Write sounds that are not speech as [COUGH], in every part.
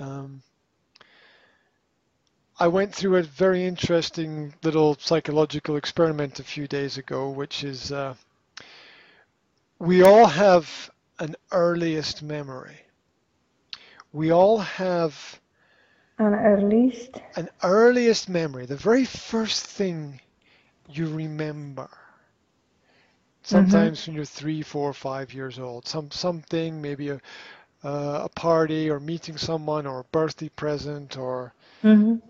Um, I went through a very interesting little psychological experiment a few days ago, which is uh, we all have an earliest memory. We all have An earliest. an earliest memory, the very first thing you remember. Sometimes when you're three, four, five years old, some something, maybe a uh, a party or meeting someone or a birthday present or hmm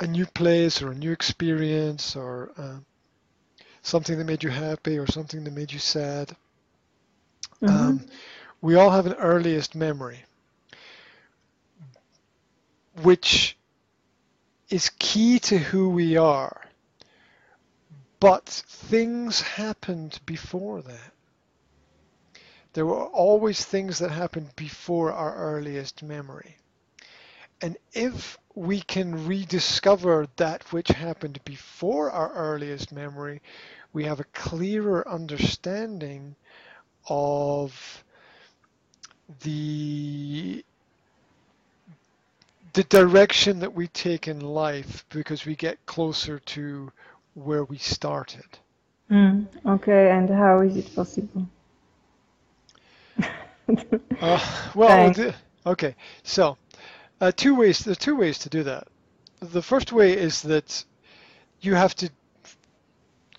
a new place or a new experience or uh, something that made you happy or something that made you sad. hmm Um, we all have an earliest memory, which is key to who we are. But things happened before that. There were always things that happened before our earliest memory. And if we can rediscover that which happened before our earliest memory, we have a clearer understanding of the the direction that we take in life because we get closer to where we started. Mm. Okay, and how is it possible? [LAUGHS] Uh, well, okay. So, uh, two ways. There are two ways to do that. The first way is that you have to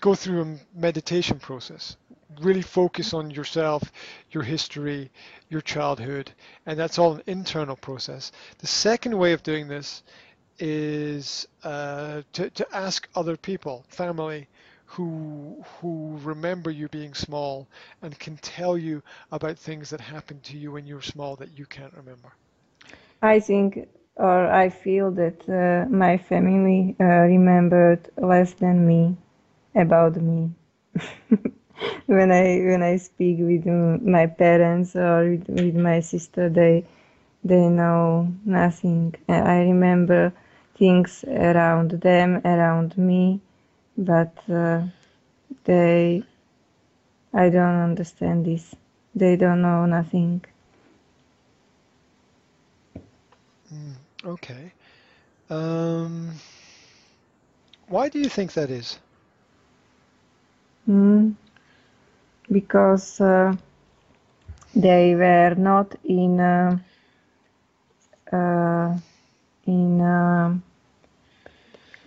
go through a meditation process. Really focus on yourself, your history, your childhood, and that's all an internal process. The second way of doing this is uh, to, to ask other people, family, who who remember you being small and can tell you about things that happened to you when you were small that you can't remember. I think or I feel that uh, my family uh, remembered less than me about me. [LAUGHS] When I when I speak with uh, my parents or with, with my sister, they they know nothing. I remember things around them, around me, but uh, they I don't understand this. They don't know nothing. Mm, okay. Um, why do you think that is? Mm, because uh, they were not in uh, uh, in uh,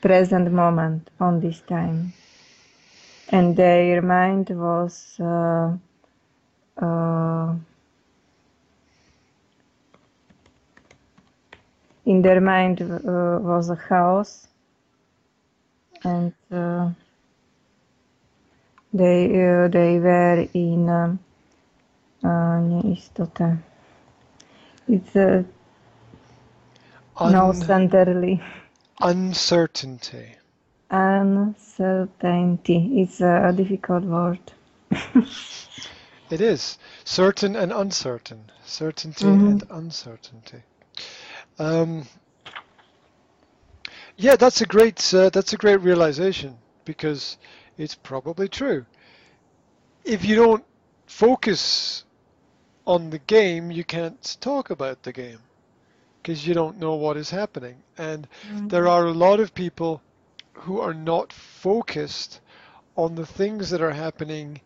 present moment on this time, and their mind was uh, uh, in their mind uh, was a chaos, and uh, they uh, they were in um, uh, neistota. It's uh, no Un, centerly uncertainty. uncertainty. It's a difficult word. [LAUGHS] It is certain and uncertain, certainty hmm and uncertainty. Um, yeah, that's a great uh, that's a great realization because it's probably true. If you don't focus on the game, you can't talk about the game because you don't know what is happening. And there are a lot of people who are not focused on the things that are happening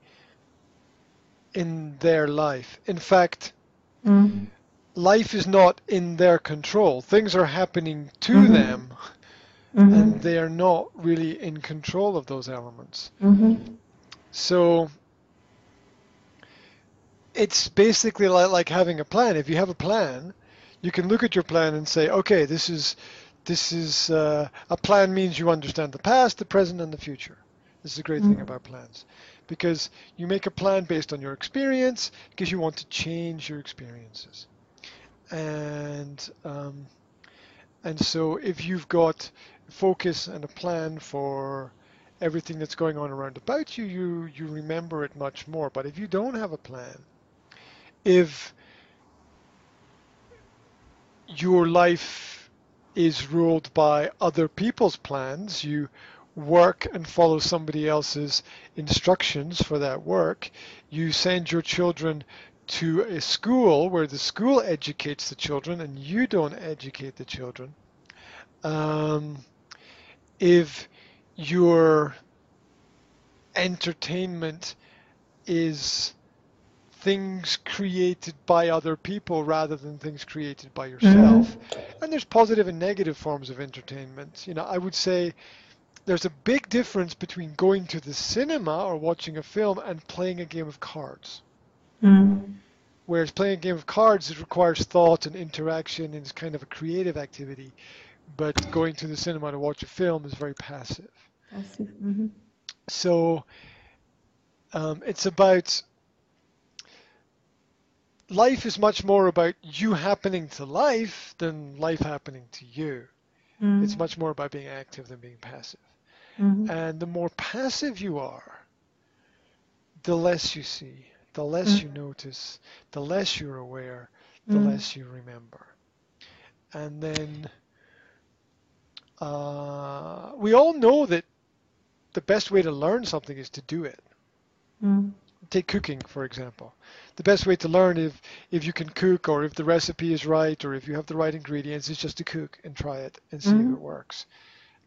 in their life. In fact, Mm-hmm. life is not in their control. Things are happening to Mm-hmm. them, Mm-hmm. and they are not really in control of those elements. Mm-hmm. So it's basically like, like having a plan. If you have a plan, you can look at your plan and say, okay, this is this is uh, a plan means you understand the past, the present, and the future. This is a great thing Mm-hmm. about plans because you make a plan based on your experience because you want to change your experiences. And um, and so if you've got focus and a plan for everything that's going on around about you, you you remember it much more. But if you don't have a plan, if your life is ruled by other people's plans, you work and follow somebody else's instructions for that work, you send your children to a school where the school educates the children and you don't educate the children, um, if your entertainment is things created by other people rather than things created by yourself. Mm-hmm. And there's positive and negative forms of entertainment. You know, I would say there's a big difference between going to the cinema or watching a film and playing a game of cards. Mm-hmm. Whereas playing a game of cards it requires thought and interaction and it's kind of a creative activity, but going to the cinema to watch a film is very passive. Passive. Mm-hmm. So um, it's about life is much more about you happening to life than life happening to you. Mm-hmm. It's much more about being active than being passive. Mm-hmm. And the more passive you are, the less you see, the less Mm. you notice, the less you're aware, the Mm. less you remember. And then uh, we all know that the best way to learn something is to do it. Take cooking, for example. The best way to learn if, if you can cook or if the recipe is right or if you have the right ingredients is just to cook and try it and see Mhm. if it works.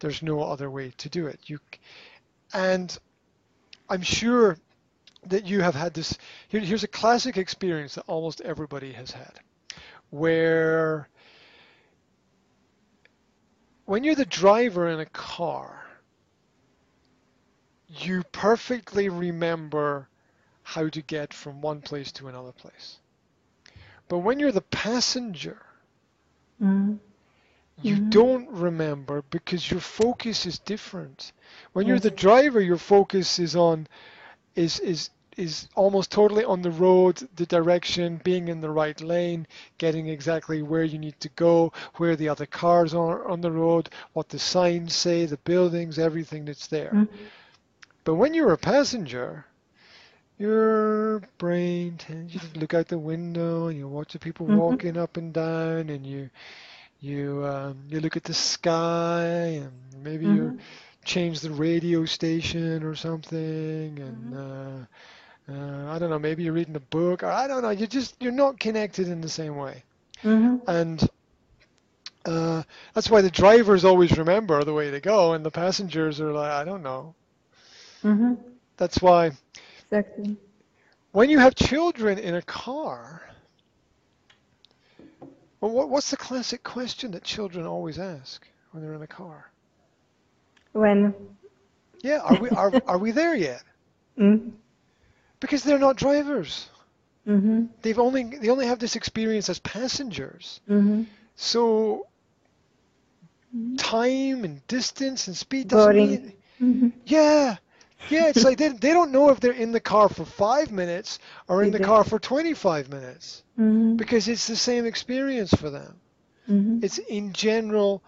There's no other way to do it. You, and I'm sure that you have had this. Here, here's a classic experience that almost everybody has had, where when you're the driver in a car, you perfectly remember how to get from one place to another place. But when you're the passenger, Mm. you Mhm. don't remember because your focus is different. When you're the driver, your focus is on is is is almost totally on the road, the direction, being in the right lane, getting exactly where you need to go, where the other cars are on the road, what the signs say, the buildings, everything that's there. Mm. But when you're a passenger, your brain tends you to look out the window and you watch the people Mhm. walking up and down and you you um, you look at the sky and maybe you Mhm. change the radio station or something and uh, uh, I don't know maybe you're reading a book or I don't know you just you're not connected in the same way Mhm. and uh, that's why the drivers always remember the way to go and the passengers are like I don't know Mhm. that's why Exactly. when you have children in a car, well, what, what's the classic question that children always ask when they're in a car? When. Yeah, are we are are we there yet? [LAUGHS] Mm. Because they're not drivers. Mhm. They've only they only have this experience as passengers. Mhm. So time and distance and speed doesn't mean Mhm. yeah. Yeah, it's like they, they don't know if they're in the car for five minutes or in the car for 25 minutes Mhm. because it's the same experience for them. Mhm. it's in general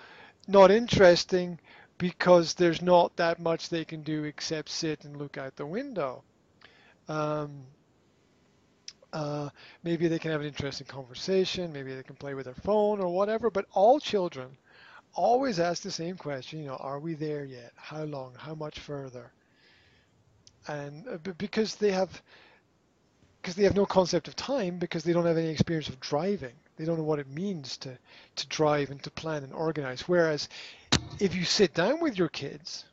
not interesting because there's not that much they can do except sit and look out the window. Um, uh, maybe they can have an interesting conversation, maybe they can play with their phone or whatever, but all children always ask the same question, you know, are we there yet? How long? How much further? And uh, because they have because they have no concept of time because they don't have any experience of driving. They don't know what it means to, to drive and to plan and organize. Whereas if you sit down with your kids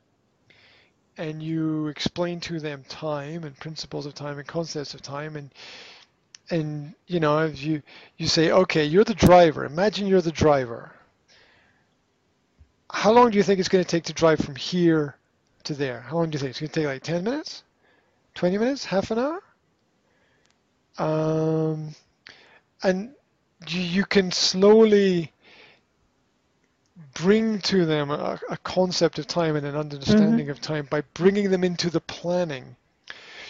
and you explain to them time and principles of time and concepts of time and and you know if you you say okay you're the driver imagine you're the driver how long do you think it's going to take to drive from here to there how long do you think it's going to take like 10 minutes 20 minutes half an hour um, and you, can slowly bring to them a, a concept of time and an understanding of time by bringing them into the planning.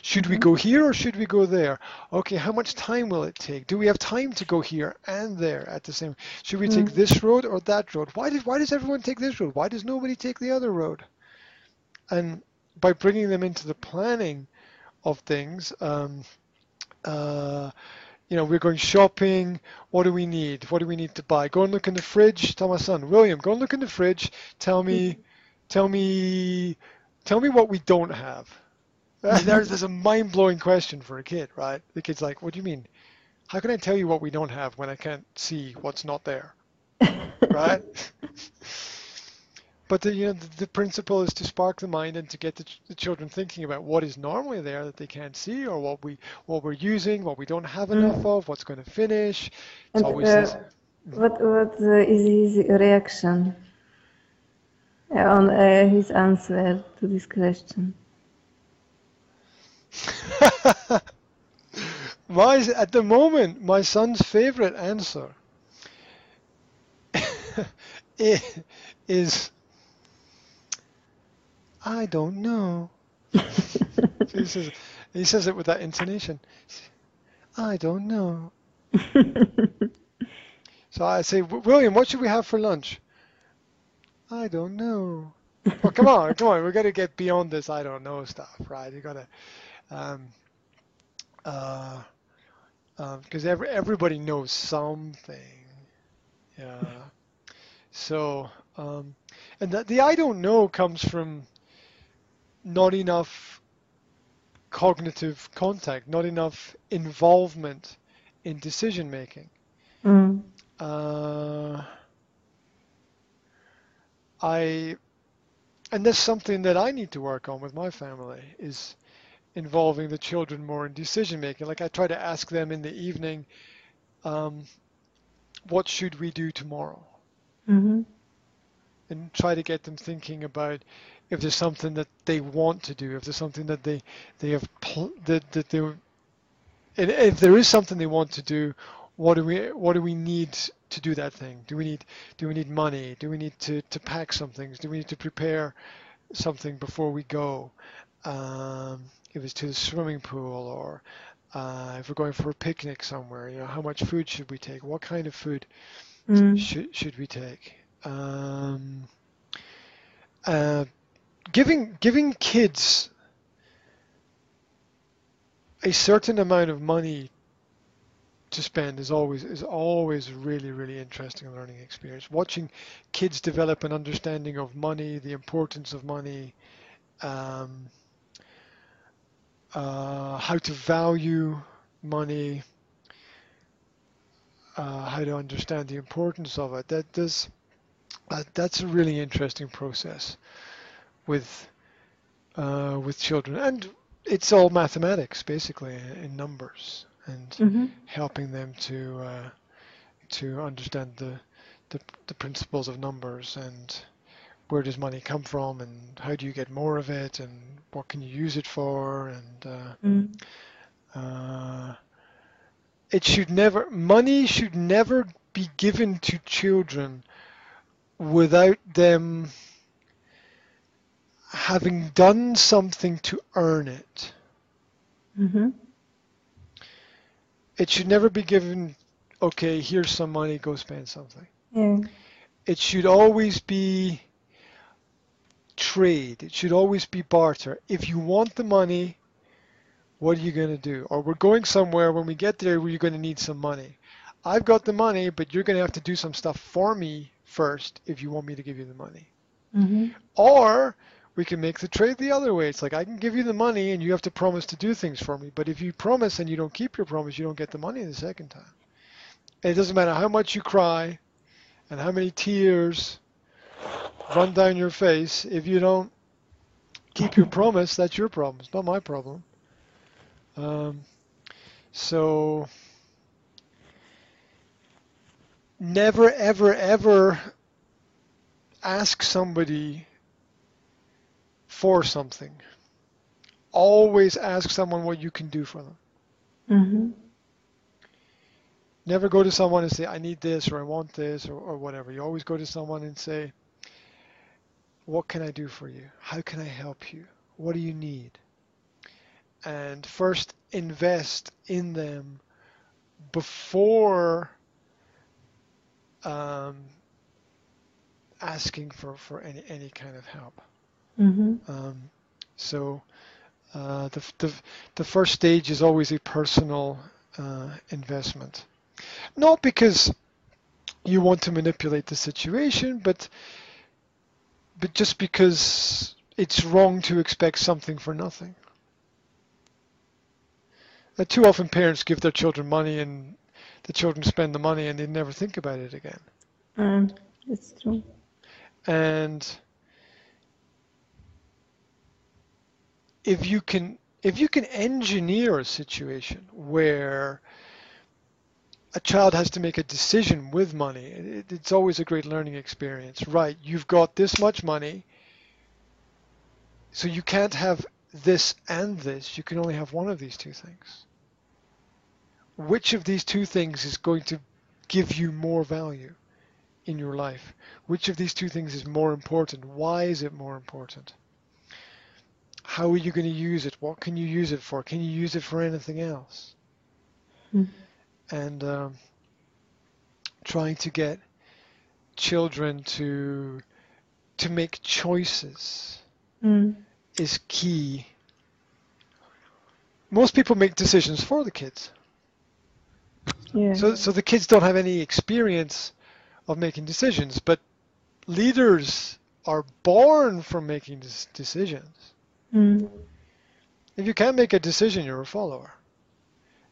Should we Mhm. go here or should we go there? Okay, how much time will it take? Do we have time to go here and there at the same? Should we take Mm. this road or that road? Why did why does everyone take this road? Why does nobody take the other road? And by bringing them into the planning of things, um, uh, you know, we're going shopping. What do we need? What do we need to buy? Go and look in the fridge. Tell my son, William, go and look in the fridge. Tell me, tell me, tell me what we don't have. [LAUGHS] There's, there's a mind-blowing question for a kid, right? The kid's like, what do you mean? how can I tell you what we don't have when I can't see what's not there? [LAUGHS] right? But the, you know, the, the, principle is to spark the mind and to get the, ch- the, children thinking about what is normally there that they can't see, or what we what we're using, what we don't have mm. enough of, what's going to finish. It's and, always uh, this. What what uh, is his reaction on uh, his answer to this question? [LAUGHS] my at the moment, my son's favorite answer [LAUGHS] is I don't know. [LAUGHS] he says he says it with that intonation. I don't know. [LAUGHS] so I say, William, what should we have for lunch? I don't know. well, come on, come on. We're gonna get beyond this. I don't know stuff, right? You gotta, um, uh, because um, every everybody knows something. Yeah. So, um, and the, the I don't know comes from not enough cognitive contact, not enough involvement in decision making. Mm. Uh, I, and that's something that I need to work on with my family is involving the children more in decision making. Like I try to ask them in the evening, um, what should we do tomorrow? Mm-hmm. And try to get them thinking about if there's something that they want to do, if there's something that they they have pl- that that they if there is something they want to do, what do we what do we need to do that thing? Do we need do we need money? Do we need to to pack some things? Do we need to prepare something before we go? Um, if it's to the swimming pool or uh, if we're going for a picnic somewhere, you know, how much food should we take? What kind of food mm. should should we take? Um, uh, giving giving kids a certain amount of money to spend is always is always really really interesting learning experience. Watching kids develop an understanding of money, the importance of money, um, uh, how to value money, uh, how to understand the importance of it. That does uh, that's a really interesting process with uh, with children, and it's all mathematics basically in numbers and mm-hmm. helping them to uh, to understand the, the, the principles of numbers and where does money come from and how do you get more of it and what can you use it for and uh, mm. uh, it should never money should never be given to children without them having done something to earn it. Mm-hmm. It should never be given, okay, here's some money, go spend something. Yeah. It should always be trade. It should always be barter. If you want the money, what are you going to do? Or we're going somewhere, when we get there, we're going to need some money. I've got the money, but you're going to have to do some stuff for me first if you want me to give you the money. Mm-hmm. Or we can make the trade the other way. It's like I can give you the money and you have to promise to do things for me. But if you promise and you don't keep your promise, you don't get the money the second time. And it doesn't matter how much you cry and how many tears run down your face. If you don't keep your promise, that's your problem. It's not my problem. Um, so never, ever, ever ask somebody for something. Always ask someone what you can do for them. Mm-hmm. Never go to someone and say, I need this or I want this or, or whatever. You always go to someone and say, What can I do for you? How can I help you? What do you need? And first invest in them before um, asking for, for any, any kind of help. Mm-hmm. Um, so uh, the, the, the first stage is always a personal uh, investment. Not because you want to manipulate the situation, but but just because it's wrong to expect something for nothing. Uh, too often parents give their children money and the children spend the money and they never think about it again. Mm, that's true. And if you can if you can engineer a situation where a child has to make a decision with money, it, it's always a great learning experience. Right, you've got this much money, so you can't have this and this. You can only have one of these two things. Which of these two things is going to give you more value in your life? Which of these two things is more important? Why is it more important? How are you going to use it? What can you use it for? Can you use it for anything else? Mm. And um, trying to get children to to make choices Mm. is key. Most people make decisions for the kids. Yeah. So, so the kids don't have any experience of making decisions, but leaders are born from making decisions. Mm. If you can't make a decision, you're a follower.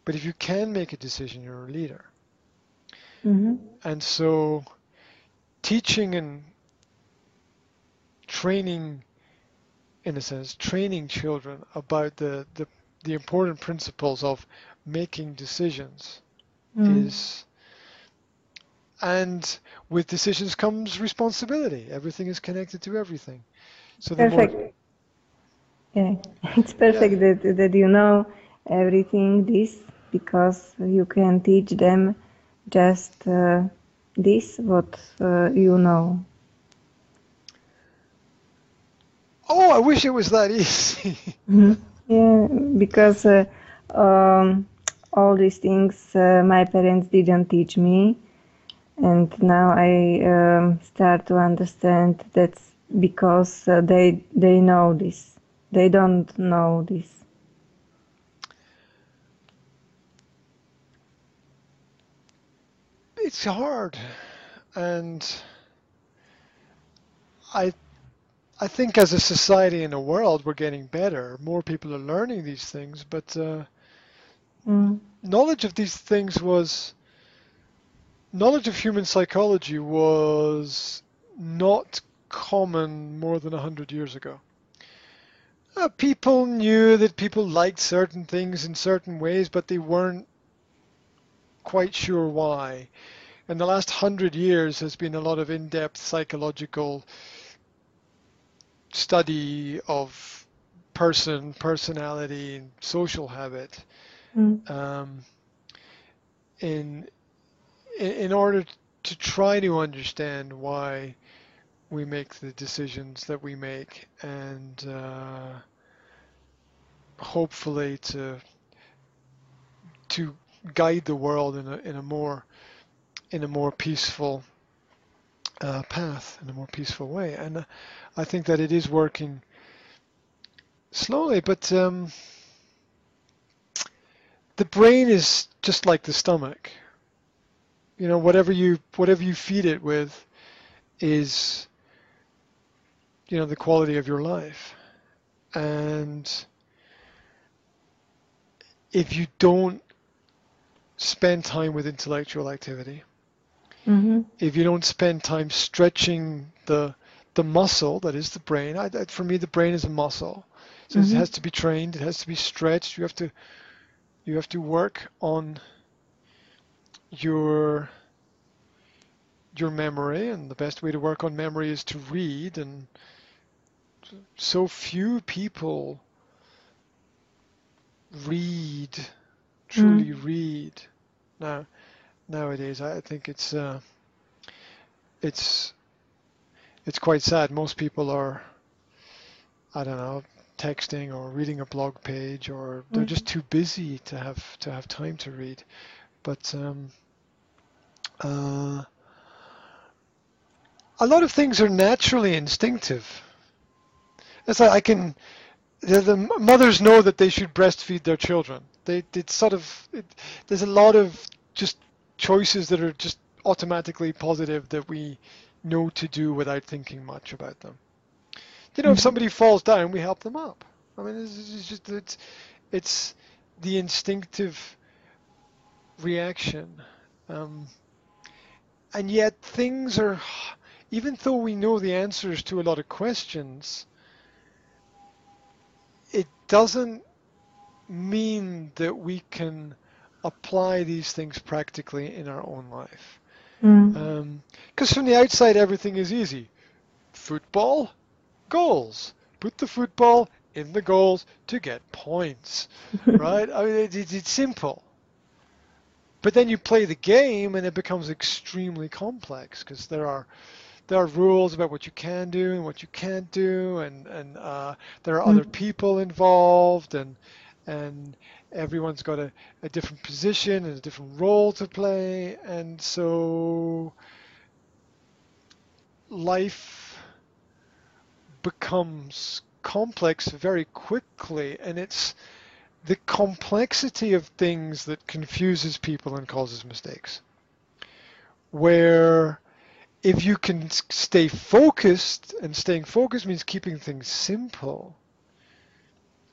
But if you can make a decision, you're a leader. hmm And so teaching and training, in a sense, training children about the, the, the important principles of making decisions Mm. is and with decisions comes responsibility. Everything is connected to everything. So the more Perfect. [LAUGHS] Yeah, it's perfect that that you know everything this because you can teach them just uh, this what uh, you know. Oh, I wish it was that [LAUGHS] easy. Mhm. Yeah, because uh, um, all these things uh, my parents didn't teach me, and now I um, start to understand that's because uh, they they know this. They don't know this. it's hard. And I I think as a society and a world we're getting better. More people are learning these things, but uh, Mm. knowledge of these things was knowledge of human psychology was not common more than a hundred years ago. Uh, people knew that people liked certain things in certain ways, but they weren't quite sure why. In the last hundred years, there's been a lot of in-depth psychological study of person, personality, and social habit Mm. um, in in order to try to understand why we make the decisions that we make and uh, hopefully to to guide the world in a in a more in a more peaceful uh, path in a more peaceful way and uh, I think that it is working slowly but um, the brain is just like the stomach. You know, whatever you whatever you feed it with is you know the quality of your life. And if you don't spend time with intellectual activity, hmm if you don't spend time stretching the the muscle that is the brain, I, for me the brain is a muscle. So it Mhm. has to be trained, it has to be stretched. You have to you have to work on your your memory and the best way to work on memory is to read and so few people read truly read. Now nowadays I think it's uh, it's it's quite sad. Most people are I don't know texting or reading a blog page or they're just too busy to have to have time to read. But um, uh, a lot of things are naturally instinctive. It's like I can the, the mothers know that they should breastfeed their children. They it's sort of it, there's a lot of just choices that are just automatically positive that we know to do without thinking much about them you know, if somebody falls down, we help them up. I mean, it's, it's just it's it's the instinctive reaction. Um, and yet things are, even though we know the answers to a lot of questions, it doesn't mean that we can apply these things practically in our own life. Because Mm. um, from the outside, everything is easy. Football, goals. Put the football in the goals to get points, [LAUGHS] right? I mean, it, it, it's simple. But then you play the game, and it becomes extremely complex because there are there are rules about what you can do and what you can't do, and and uh, there are other Mm. people involved, and and everyone's got a, a different position and a different role to play, and so life becomes complex very quickly, and it's the complexity of things that confuses people and causes mistakes. Where if you can stay focused, and staying focused means keeping things simple.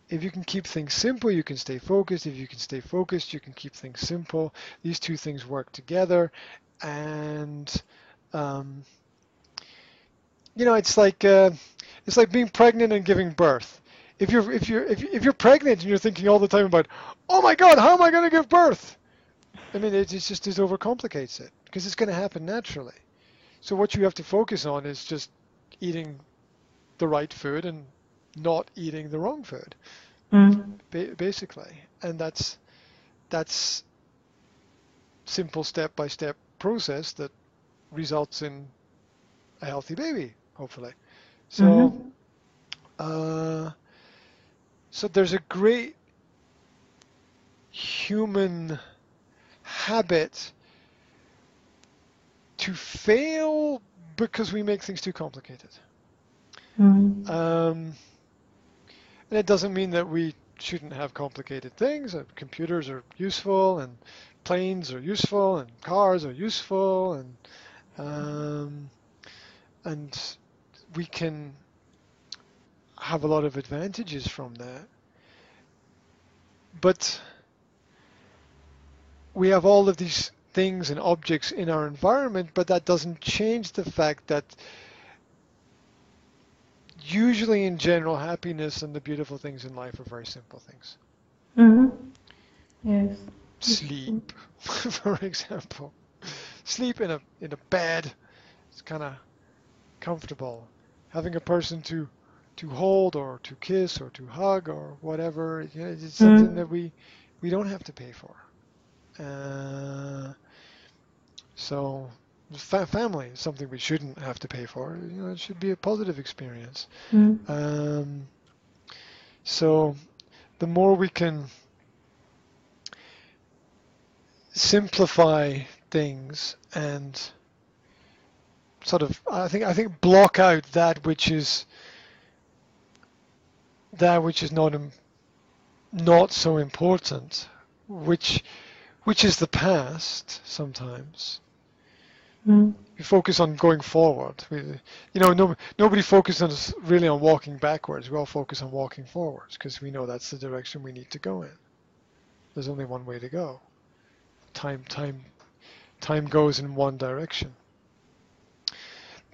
If you can keep things simple, you can stay focused. If you can stay focused, you can keep things simple. These two things work together, and um, you know, it's like uh, it's like being pregnant and giving birth. If you're if you're if, if you're pregnant and you're thinking all the time about, oh my God, how am I going to give birth? I mean, it, it's just it overcomplicates it because it's going to happen naturally. So what you have to focus on is just eating the right food and not eating the wrong food, Mm. ba- basically. And that's that's simple step by step process that results in a healthy baby, hopefully. So. Mhm. Uh, so there's a great human habit to fail because we make things too complicated. Mm. Um, and it doesn't mean that we shouldn't have complicated things. Uh, computers are useful, and planes are useful, and cars are useful, and um, and we can have a lot of advantages from that. But we have all of these things and objects in our environment, but that doesn't change the fact that usually in general happiness and the beautiful things in life are very simple things. Mhm. Yes. Sleep, [LAUGHS] for example. Sleep in a in a bed It's kind of comfortable. Having a person to to hold or to kiss or to hug or whatever, you know, it's something Mm. that we we don't have to pay for. Uh, so fa- family is something we shouldn't have to pay for. You know, it should be a positive experience. Mm. Um, so the more we can simplify things and sort of, I think, I think block out that which is that which is not not so important, which which is the past sometimes. Mm. We focus on going forward. We, you know, no, nobody focuses really on walking backwards. We all focus on walking forwards because we know that's the direction we need to go in. There's only one way to go. Time, time, time goes in one direction.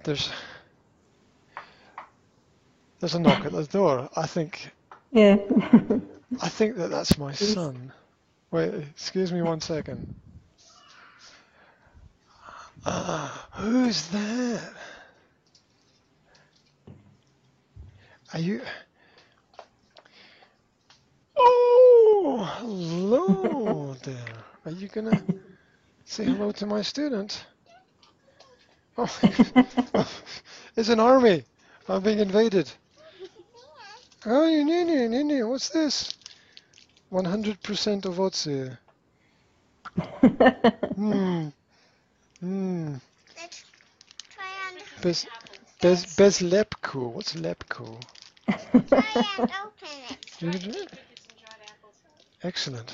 There's, there's a knock at the door. I think, Yeah. [LAUGHS] I think that that's my son. Wait, excuse me one second. Uh, who's that? Are you? Oh, hello [LAUGHS] there. Are you gonna say hello to my student? [LAUGHS] It's an army. I'm being invaded. Oh, you Nini, Nini, what's this? 100% ovoce. Hmm. Hmm. Let's try and Bez, bez. What's lepku? try and open it. You can do it? Excellent.